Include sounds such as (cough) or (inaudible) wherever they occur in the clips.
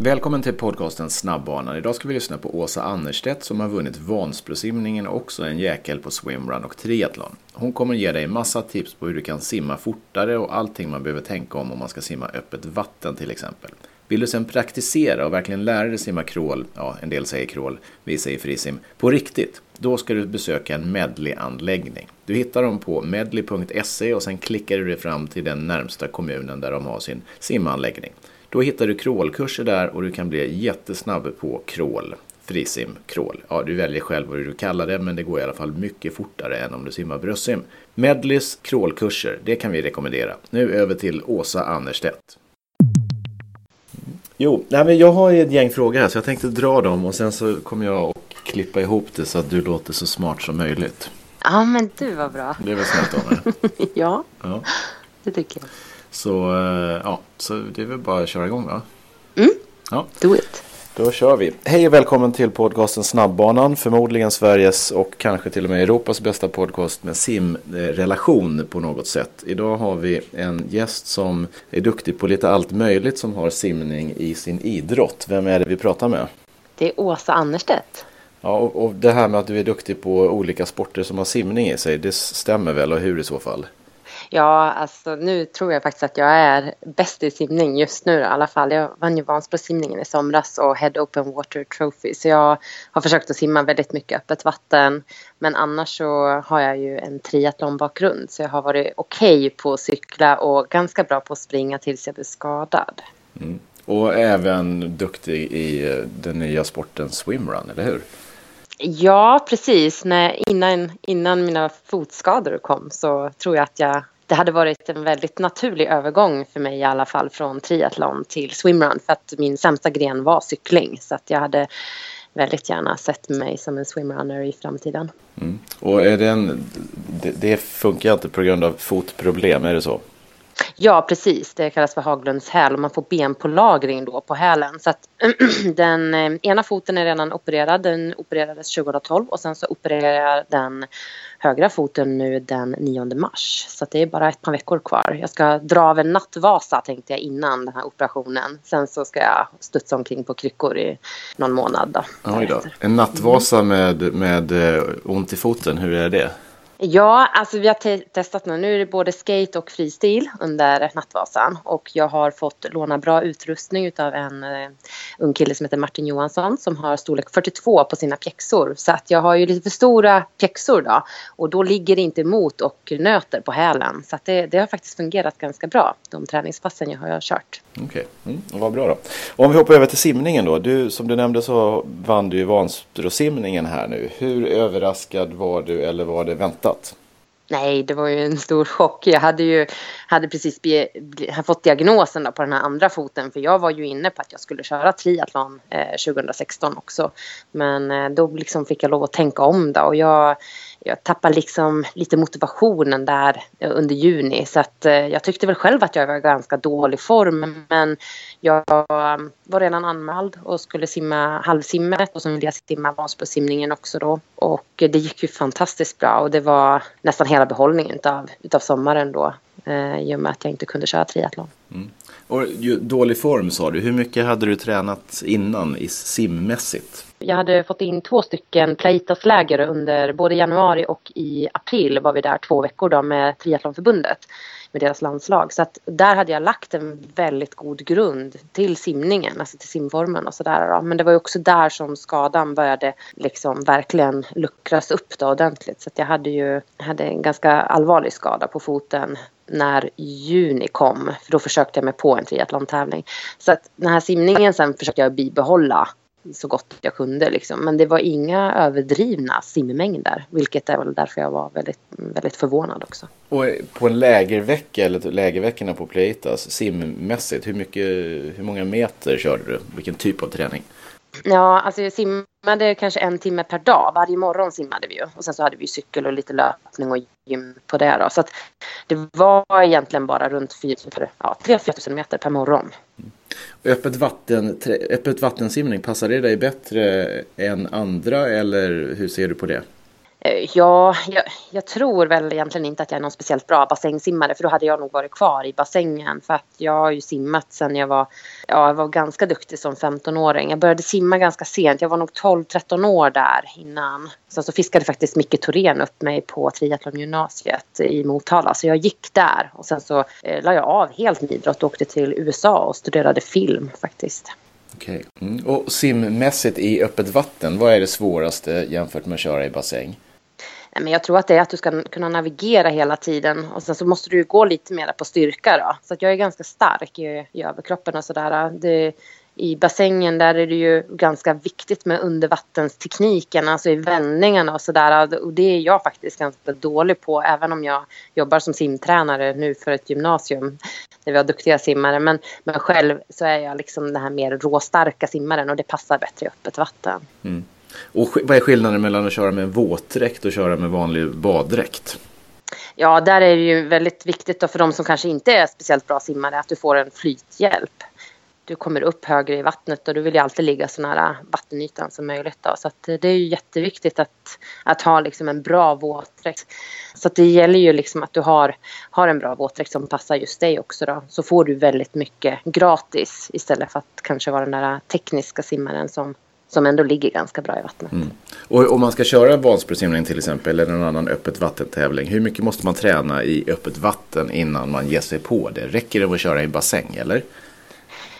Välkommen till podcasten Snabbbanan. Idag ska vi lyssna på Åsa Annerstedt som har vunnit Vansbrosimningen och också en jäkel på swimrun och triathlon. Hon kommer ge dig massa tips på hur du kan simma fortare och allting man behöver tänka om om man ska simma öppet vatten till exempel. Vill du sen praktisera och verkligen lära dig simma crawl, ja en del säger crawl, vi säger frisim, på riktigt, då ska du besöka en Medley-anläggning. Du hittar dem på medley.se och sen klickar du dig fram till den närmsta kommunen där de har sin simanläggning. Då hittar du crawlkurser där och du kan bli jättesnabb på crawl. Frisim, crawl. Ja, du väljer själv vad du kallar det, men det går i alla fall mycket fortare än om du simmar bröstsim. Medleys crawlkurser, det kan vi rekommendera. Nu över till Åsa Annerstedt. Jo, nej men jag har ett gäng frågor här så jag tänkte dra dem och sen så kommer jag att klippa ihop det så att du låter så smart som möjligt. Ja, men du var bra. Det är väl snällt av mig? (laughs) ja, Ja. det tycker jag. Så, eh, ja, så det är väl bara att köra igång va? Mm. Ja. Do it. Då kör vi. Hej och välkommen till podcasten Snabbbanan. Förmodligen Sveriges och kanske till och med Europas bästa podcast med simrelation på något sätt. Idag har vi en gäst som är duktig på lite allt möjligt som har simning i sin idrott. Vem är det vi pratar med? Det är Åsa Annerstedt. Ja, och, och det här med att du är duktig på olika sporter som har simning i sig, det stämmer väl och hur i så fall? Ja, alltså nu tror jag faktiskt att jag är bäst i simning just nu i alla fall. Jag vann ju Vansbrosimningen i somras och Head Open Water Trophy. Så jag har försökt att simma väldigt mycket öppet vatten. Men annars så har jag ju en triathlonbakgrund så jag har varit okej okay på att cykla och ganska bra på att springa tills jag blev skadad. Mm. Och även duktig i den nya sporten swimrun, eller hur? Ja, precis. När, innan, innan mina fotskador kom så tror jag att jag det hade varit en väldigt naturlig övergång för mig i alla fall från triathlon till swimrun för att min sämsta gren var cykling så att jag hade väldigt gärna sett mig som en swimrunner i framtiden. Mm. Och är det, en, det, det funkar inte på grund av fotproblem, är det så? Ja, precis. Det kallas för Haglunds häl och man får benpålagring då på hälen. Så att (clears throat) den eh, ena foten är redan opererad. Den opererades 2012 och sen så opererar jag den högra foten nu den 9 mars. Så det är bara ett par veckor kvar. Jag ska dra av en nattvasa tänkte jag innan den här operationen. Sen så ska jag studsa omkring på kryckor i någon månad. Då, Oj då. En nattvasa med, med eh, ont i foten, hur är det? Ja, alltså vi har te testat nu. Nu är det både skate och fristil under Nattvasan. Och jag har fått låna bra utrustning av en eh, ung kille som heter Martin Johansson som har storlek 42 på sina pjäxor. Så att jag har ju lite för stora pjäxor då. Och då ligger det inte emot och nöter på hälen. Så att det, det har faktiskt fungerat ganska bra. De träningspassen jag har kört. Okej, okay. mm, vad bra då. Om vi hoppar över till simningen då. Du, som du nämnde så vann du ju Vansbrosimningen här nu. Hur överraskad var du eller var det väntat? Nej, det var ju en stor chock. Jag hade ju hade precis be, be, fått diagnosen på den här andra foten för jag var ju inne på att jag skulle köra triathlon eh, 2016 också. Men eh, då liksom fick jag lov att tänka om då och jag jag tappade liksom lite motivationen där eh, under juni. Så att eh, jag tyckte väl själv att jag var i ganska dålig form. Men jag var redan anmäld och skulle simma halvsimmet och så ville jag simma Vansbrosimningen också då. Och det gick ju fantastiskt bra och det var nästan hela behållningen utav, utav sommaren då. Eh, I och med att jag inte kunde köra triathlon. Mm. Och dålig form sa du. Hur mycket hade du tränat innan i simmässigt? Jag hade fått in två stycken Plaitas-läger under både januari och i april var vi där två veckor då med Triathlonförbundet med deras landslag. Så att där hade jag lagt en väldigt god grund till simningen, alltså till simformen och sådär. Men det var ju också där som skadan började liksom verkligen luckras upp då ordentligt. Så att jag hade ju hade en ganska allvarlig skada på foten när juni kom. För då försökte jag mig på en triathlon-tävling. Så att den här simningen sen försökte jag bibehålla så gott jag kunde. Liksom. Men det var inga överdrivna simmängder. Vilket är väl därför jag var väldigt, väldigt förvånad också. Och på en lägervecka eller typ lägerveckorna på Pleitas simmässigt. Hur, mycket, hur många meter körde du? Vilken typ av träning? Ja, alltså jag simmade kanske en timme per dag. Varje morgon simmade vi ju. Och sen så hade vi cykel och lite löpning och gym på det då. Så att det var egentligen bara runt 4, ja, 3-4 000 meter per morgon. Öppet, vatten, öppet vattensimning, passar det dig bättre än andra eller hur ser du på det? Eh, ja, jag, jag, tror väl egentligen inte att jag är någon speciellt bra bassängsimmare för då hade jag nog varit kvar i bassängen för att jag har ju simmat sen jag var, ja, jag var ganska duktig som 15-åring. Jag började simma ganska sent, jag var nog 12-13 år där innan. Sen så fiskade faktiskt Micke Thorén upp mig på triathlongymnasiet i Motala så jag gick där och sen så eh, la jag av helt med idrott och åkte till USA och studerade film faktiskt. Okej. Mm. Och simmässigt i öppet vatten, vad är det svåraste jämfört med att köra i bassäng? Men jag tror att det är att du ska kunna navigera hela tiden och sen så måste du gå lite mer på styrka då. Så att jag är ganska stark i, i överkroppen och sådär. I bassängen där är det ju ganska viktigt med undervattenstekniken, alltså i vändningarna och sådär. Och det är jag faktiskt ganska dålig på, även om jag jobbar som simtränare nu för ett gymnasium där vi har duktiga simmare. Men, men själv så är jag liksom den här mer råstarka simmaren och det passar bättre i öppet vatten. Mm. Och vad är skillnaden mellan att köra med en våtdräkt och köra med vanlig baddräkt? Ja, där är det ju väldigt viktigt då för de som kanske inte är speciellt bra simmare att du får en flythjälp. Du kommer upp högre i vattnet och du vill ju alltid ligga så nära vattenytan som möjligt. Då. Så eh, det är ju jätteviktigt att, att ha liksom en bra våtdräkt. Så det gäller ju liksom att du har, har en bra våtdräkt som passar just dig också. Då. Så får du väldigt mycket gratis istället för att kanske vara den där tekniska simmaren som som ändå ligger ganska bra i vattnet. Mm. Och om man ska köra Vansbrosimning till exempel eller någon annan öppet vattentävling. Hur mycket måste man träna i öppet vatten innan man ger sig på det? Räcker det att köra i bassäng eller?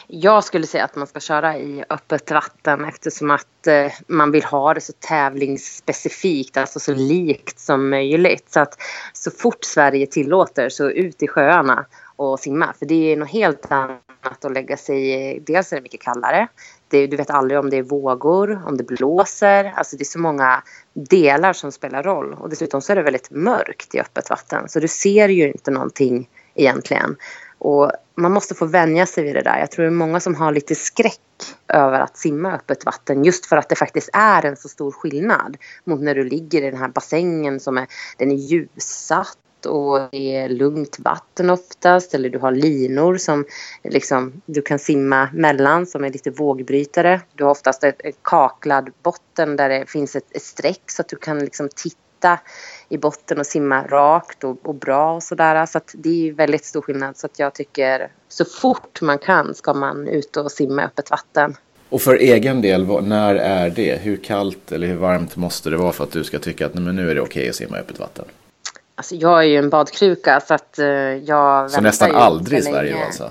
Jag skulle säga att man ska köra i öppet vatten eftersom att eh, man vill ha det så tävlingsspecifikt, alltså så likt som möjligt. Så att så fort Sverige tillåter så ut i sjöarna och simma. För det är något helt annat att lägga sig i. Dels är det mycket kallare det, du vet aldrig om det är vågor, om det blåser. Alltså det är så många delar som spelar roll. Och dessutom så är det väldigt mörkt i öppet vatten. Så du ser ju inte någonting egentligen. Och man måste få vänja sig vid det där. Jag tror det är många som har lite skräck över att simma i öppet vatten. Just för att det faktiskt är en så stor skillnad mot när du ligger i den här bassängen som är, den är ljussatt och det är lugnt vatten oftast eller du har linor som liksom, du kan simma mellan som är lite vågbrytare. Du har oftast ett, ett kaklad botten där det finns ett, ett streck så att du kan liksom titta i botten och simma rakt och, och bra och sådär. Så att det är väldigt stor skillnad så att jag tycker så fort man kan ska man ut och simma i öppet vatten. Och för egen del, när är det? Hur kallt eller hur varmt måste det vara för att du ska tycka att nej, men nu är det okej okay att simma i öppet vatten? Alltså jag är ju en badkruka så att uh, jag Så nästan aldrig i Sverige alltså?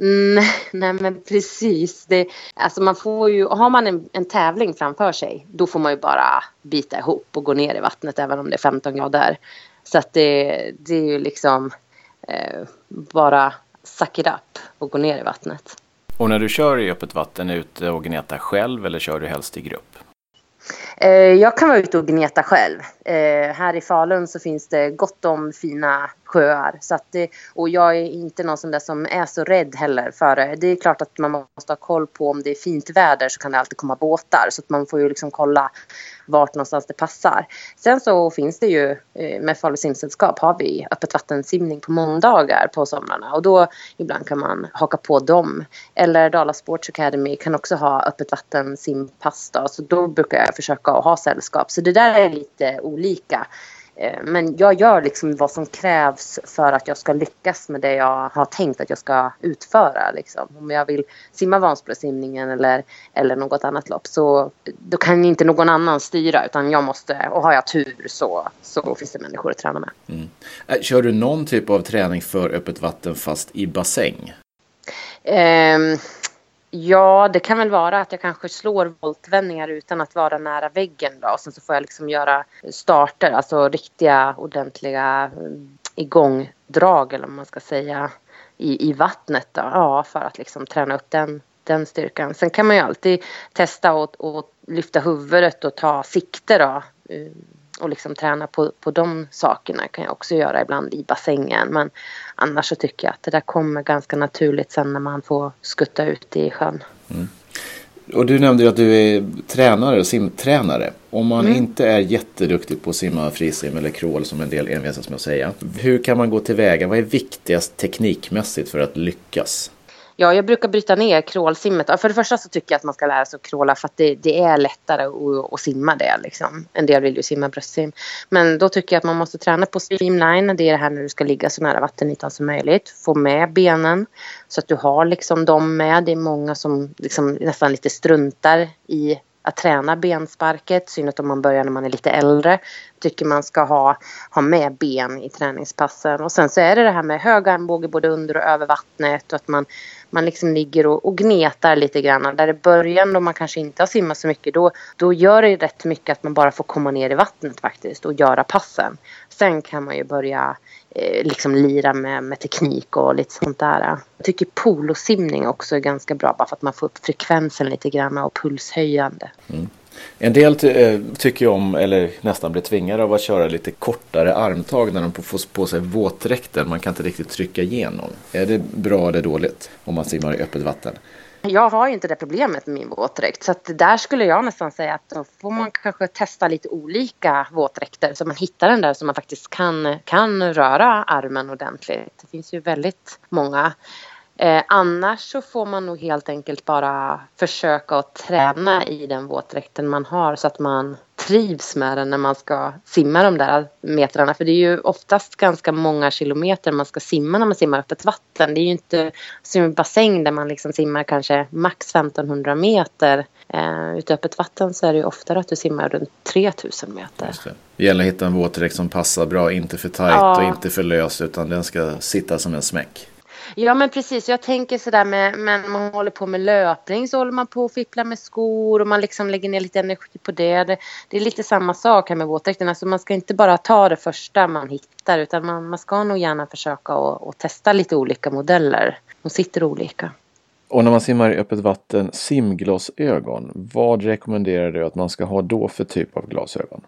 Mm, (laughs) nej men precis. Det, alltså man får ju, har man en, en, tävling framför sig då får man ju bara bita ihop och gå ner i vattnet även om det är 15 grader. Så att det, det är ju liksom eh, bara suck it up och gå ner i vattnet. Och när du kör i öppet vatten, är ute och gnetar själv eller kör du helst i grupp? Eh, jag kan vara ute och gneta själv. Eh, här i Falun så finns det gott om fina sjöar. Så att det, och jag är inte någon som, där som är så rädd heller för det. Det är klart att man måste ha koll på om det är fint väder så kan det alltid komma båtar. Så att man får ju liksom kolla vart någonstans det passar. Sen så finns det ju eh, med Falu simsällskap har vi öppet vattensimning på måndagar på somrarna och då ibland kan man haka på dem. Eller Dala Sports Academy kan också ha öppet vattensimpass då, så då brukar jag försöka att ha sällskap. Så det där är lite olika. Eh, men jag gör liksom vad som krävs för att jag ska lyckas med det jag har tänkt att jag ska utföra. Liksom. Om jag vill simma Vansbrosimningen eller, eller något annat lopp så då kan inte någon annan styra utan jag måste, och har jag tur så, så finns det människor att träna med. Mm. Äh, kör du någon typ av träning för öppet vatten fast i bassäng? Um, Ja, det kan väl vara att jag kanske slår voltvändningar utan att vara nära väggen då. Och sen så får jag liksom göra starter, alltså riktiga ordentliga mm, igångdrag eller vad man ska säga i, i vattnet då. Ja, för att liksom träna upp den, den styrkan. Sen kan man ju alltid testa att lyfta huvudet och ta sikte då mm och liksom träna på, på de sakerna kan jag också göra ibland i bassängen. Men annars så tycker jag att det där kommer ganska naturligt sen när man får skutta ut i sjön. Mm. Och du nämnde ju att du är tränare, simtränare. Om man mm. inte är jätteduktig på att simma frisim eller crawl som en del envisas med att säga. Hur kan man gå tillväga? Vad är viktigast teknikmässigt för att lyckas? Ja, jag brukar bryta ner crawlsimmet. För det första så tycker jag att man ska lära sig att crawla för att det, det är lättare att, att, simma det. Liksom. En del vill ju simma bröstsim. Men då tycker jag att man måste träna på streamline. Det är det här när du ska ligga så nära vattenytan som möjligt. Få med benen så att du har liksom dem med. Det är många som liksom nästan lite struntar i att träna bensparket, synnerhet om man börjar när man är lite äldre. Tycker man ska ha, ha med ben i träningspassen. Och sen så är det det här med hög armbåge både under och över vattnet och att man, man liksom ligger och, och gnetar lite grann. Där i början då man kanske inte har simmat så mycket då, då gör det rätt mycket att man bara får komma ner i vattnet faktiskt och göra passen. Sen kan man ju börja Eh, liksom lira med, med teknik och lite sånt där. Jag tycker polosimning också är ganska bra bara för att man får upp frekvensen lite grann och pulshöjande. Mm. En del ty eh, tycker om, eller nästan blir tvingade av att köra lite kortare armtag när de får på sig våtdräkten. Man kan inte riktigt trycka igenom. Är det bra eller dåligt om man simmar i öppet vatten? Jag har ju inte det problemet med min våtdräkt så att där skulle jag nästan säga att då får man kanske testa lite olika våtdräkter så man hittar den där som man faktiskt kan, kan röra armen ordentligt. Det finns ju väldigt många. Eh, annars så får man nog helt enkelt bara försöka att träna i den våtdräkten man har så att man trivs med den när man ska simma de där metrarna. För det är ju oftast ganska många kilometer man ska simma när man simmar öppet vatten. Det är ju inte som en bassäng där man liksom simmar kanske max 1500 meter. Eh, ute i öppet vatten så är det ju oftare att du simmar runt 3000 meter. Just det. det gäller att hitta en våtdräkt som passar bra, inte för tajt ja. och inte för lös utan den ska sitta som en smäck. Ja men precis, jag tänker sådär med, men man håller på med löpning så håller man på att fippla med skor och man liksom lägger ner lite energi på det. Det, det är lite samma sak här med våtdräkten, alltså man ska inte bara ta det första man hittar utan man, man ska nog gärna försöka och, testa lite olika modeller. De sitter olika. Och när man simmar i öppet vatten, simglasögon, vad rekommenderar du att man ska ha då för typ av glasögon?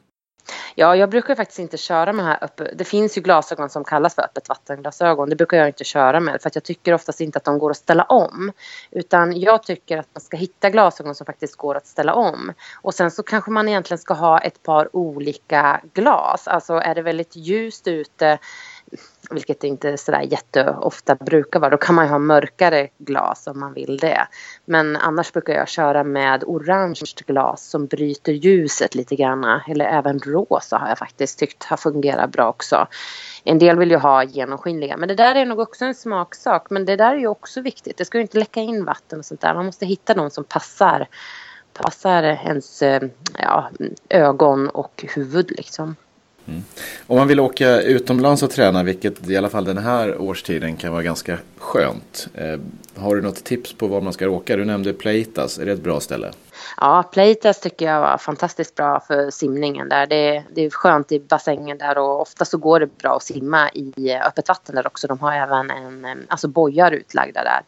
Ja, jag brukar faktiskt inte köra med här öppet. Det finns ju glasögon som kallas för öppet vattenglasögon. Det brukar jag inte köra med för att jag tycker oftast inte att de går att ställa om. Utan jag tycker att man ska hitta glasögon som faktiskt går att ställa om. Och sen så kanske man egentligen ska ha ett par olika glas. Alltså är det väldigt ljust ute vilket inte sådär jätteofta brukar vara. Då kan man ju ha mörkare glas om man vill det. Men annars brukar jag köra med orange glas som bryter ljuset lite grann. Eller även rosa har jag faktiskt tyckt har fungerat bra också. En del vill ju ha genomskinliga men det där är nog också en smaksak. Men det där är ju också viktigt. Det ska ju inte läcka in vatten och sånt där. Man måste hitta någon som passar passar ens eh, ja, ögon och huvud liksom. Mm. Om man vill åka utomlands och träna, vilket i alla fall den här årstiden kan vara ganska skönt. Eh, har du något tips på var man ska åka? Du nämnde Pleitas, är det ett bra ställe? Ja, Pleitas tycker jag var fantastiskt bra för simningen där. Det, det är skönt i bassängen där och ofta så går det bra att simma i eh, öppet vatten där också. De har även en, eh, alltså bojar utlagda där.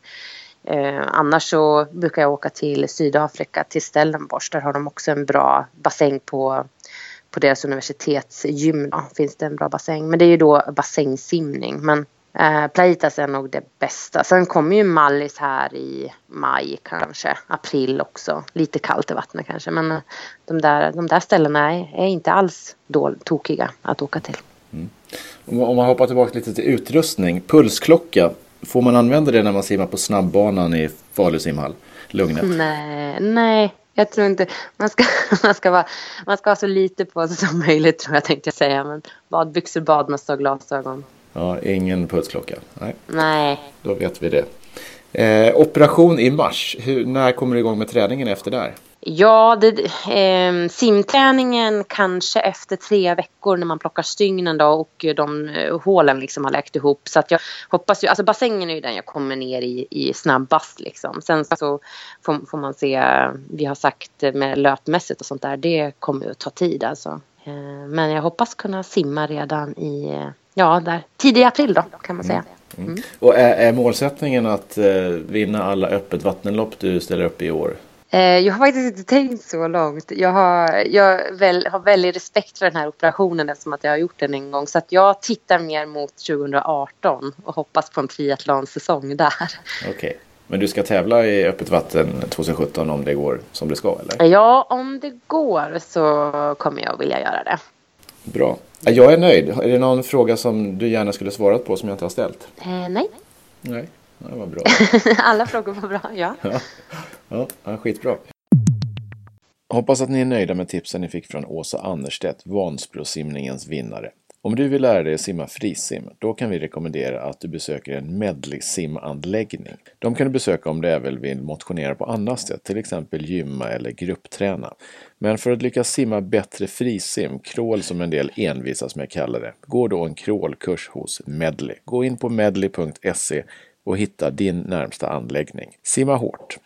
Eh, annars så brukar jag åka till Sydafrika, till Stellenbosch. Där har de också en bra bassäng på på deras universitetsgym då, finns det en bra bassäng. Men det är ju då bassängsimning. Men eh, Plaitas är nog det bästa. Sen kommer ju Mallis här i maj kanske, april också. Lite kallt i vattnet kanske. Men eh, de där, de där ställena är, är inte alls då, tokiga att åka till. Mm. Om man hoppar tillbaka lite till utrustning. Pulsklocka. Får man använda det när man simmar på snabbbanan i Falu simhall? Lugnet? Nej, nej, jag tror inte, man ska, (laughs) man ska, vara, man ska ha så lite på sig som möjligt tror jag tänkte jag säga. Men badbyxor, badmössa och glasögon. Ja, ingen pulsklocka. Nej. Nej. Då vet vi det. Eh, operation i mars. Hur, när kommer du igång med träningen efter där? Ja, det, eh, simträningen kanske efter tre veckor när man plockar stygnen då och de eh, hålen liksom har läkt ihop. Så att jag hoppas ju, alltså bassängen är ju den jag kommer ner i, i snabbast liksom. Sen så får, får man se, vi har sagt med löpmässigt och sånt där, det kommer ju att ta tid alltså. Eh, men jag hoppas kunna simma redan i, ja, där, tidig april då kan man säga. Mm. Mm. Och är, är målsättningen att eh, vinna alla öppet vattenlopp du ställer upp i år? Eh, jag har faktiskt inte tänkt så långt. Jag har, jag väl, har väldigt respekt för den här operationen eftersom att jag har gjort den en gång. Så att jag tittar mer mot 2018 och hoppas på en triathlonsäsong där. Okej. Okay. Men du ska tävla i öppet vatten 2017 om det går som det ska eller? Ja, om det går så kommer jag att vilja göra det. Bra. Jag är nöjd. Är det någon fråga som du gärna skulle svarat på som jag inte har ställt? Eh, nej. Nej. Det var bra. (laughs) Alla frågor var bra, ja. Ja, ja, skitbra. Hoppas att ni är nöjda med tipsen ni fick från Åsa Annerstedt, Vansbrosimningens vinnare. Om du vill lära dig att simma frisim, då kan vi rekommendera att du besöker en medley simanläggning. De kan du besöka om du även vill motionera på annat sätt, till exempel gymma eller gruppträna. Men för att lyckas simma bättre frisim, crawl som en del envisas med att kalla det, går då en crawlkurs hos Medley. Gå in på medley.se och hitta din närmsta anläggning. Simma hårt!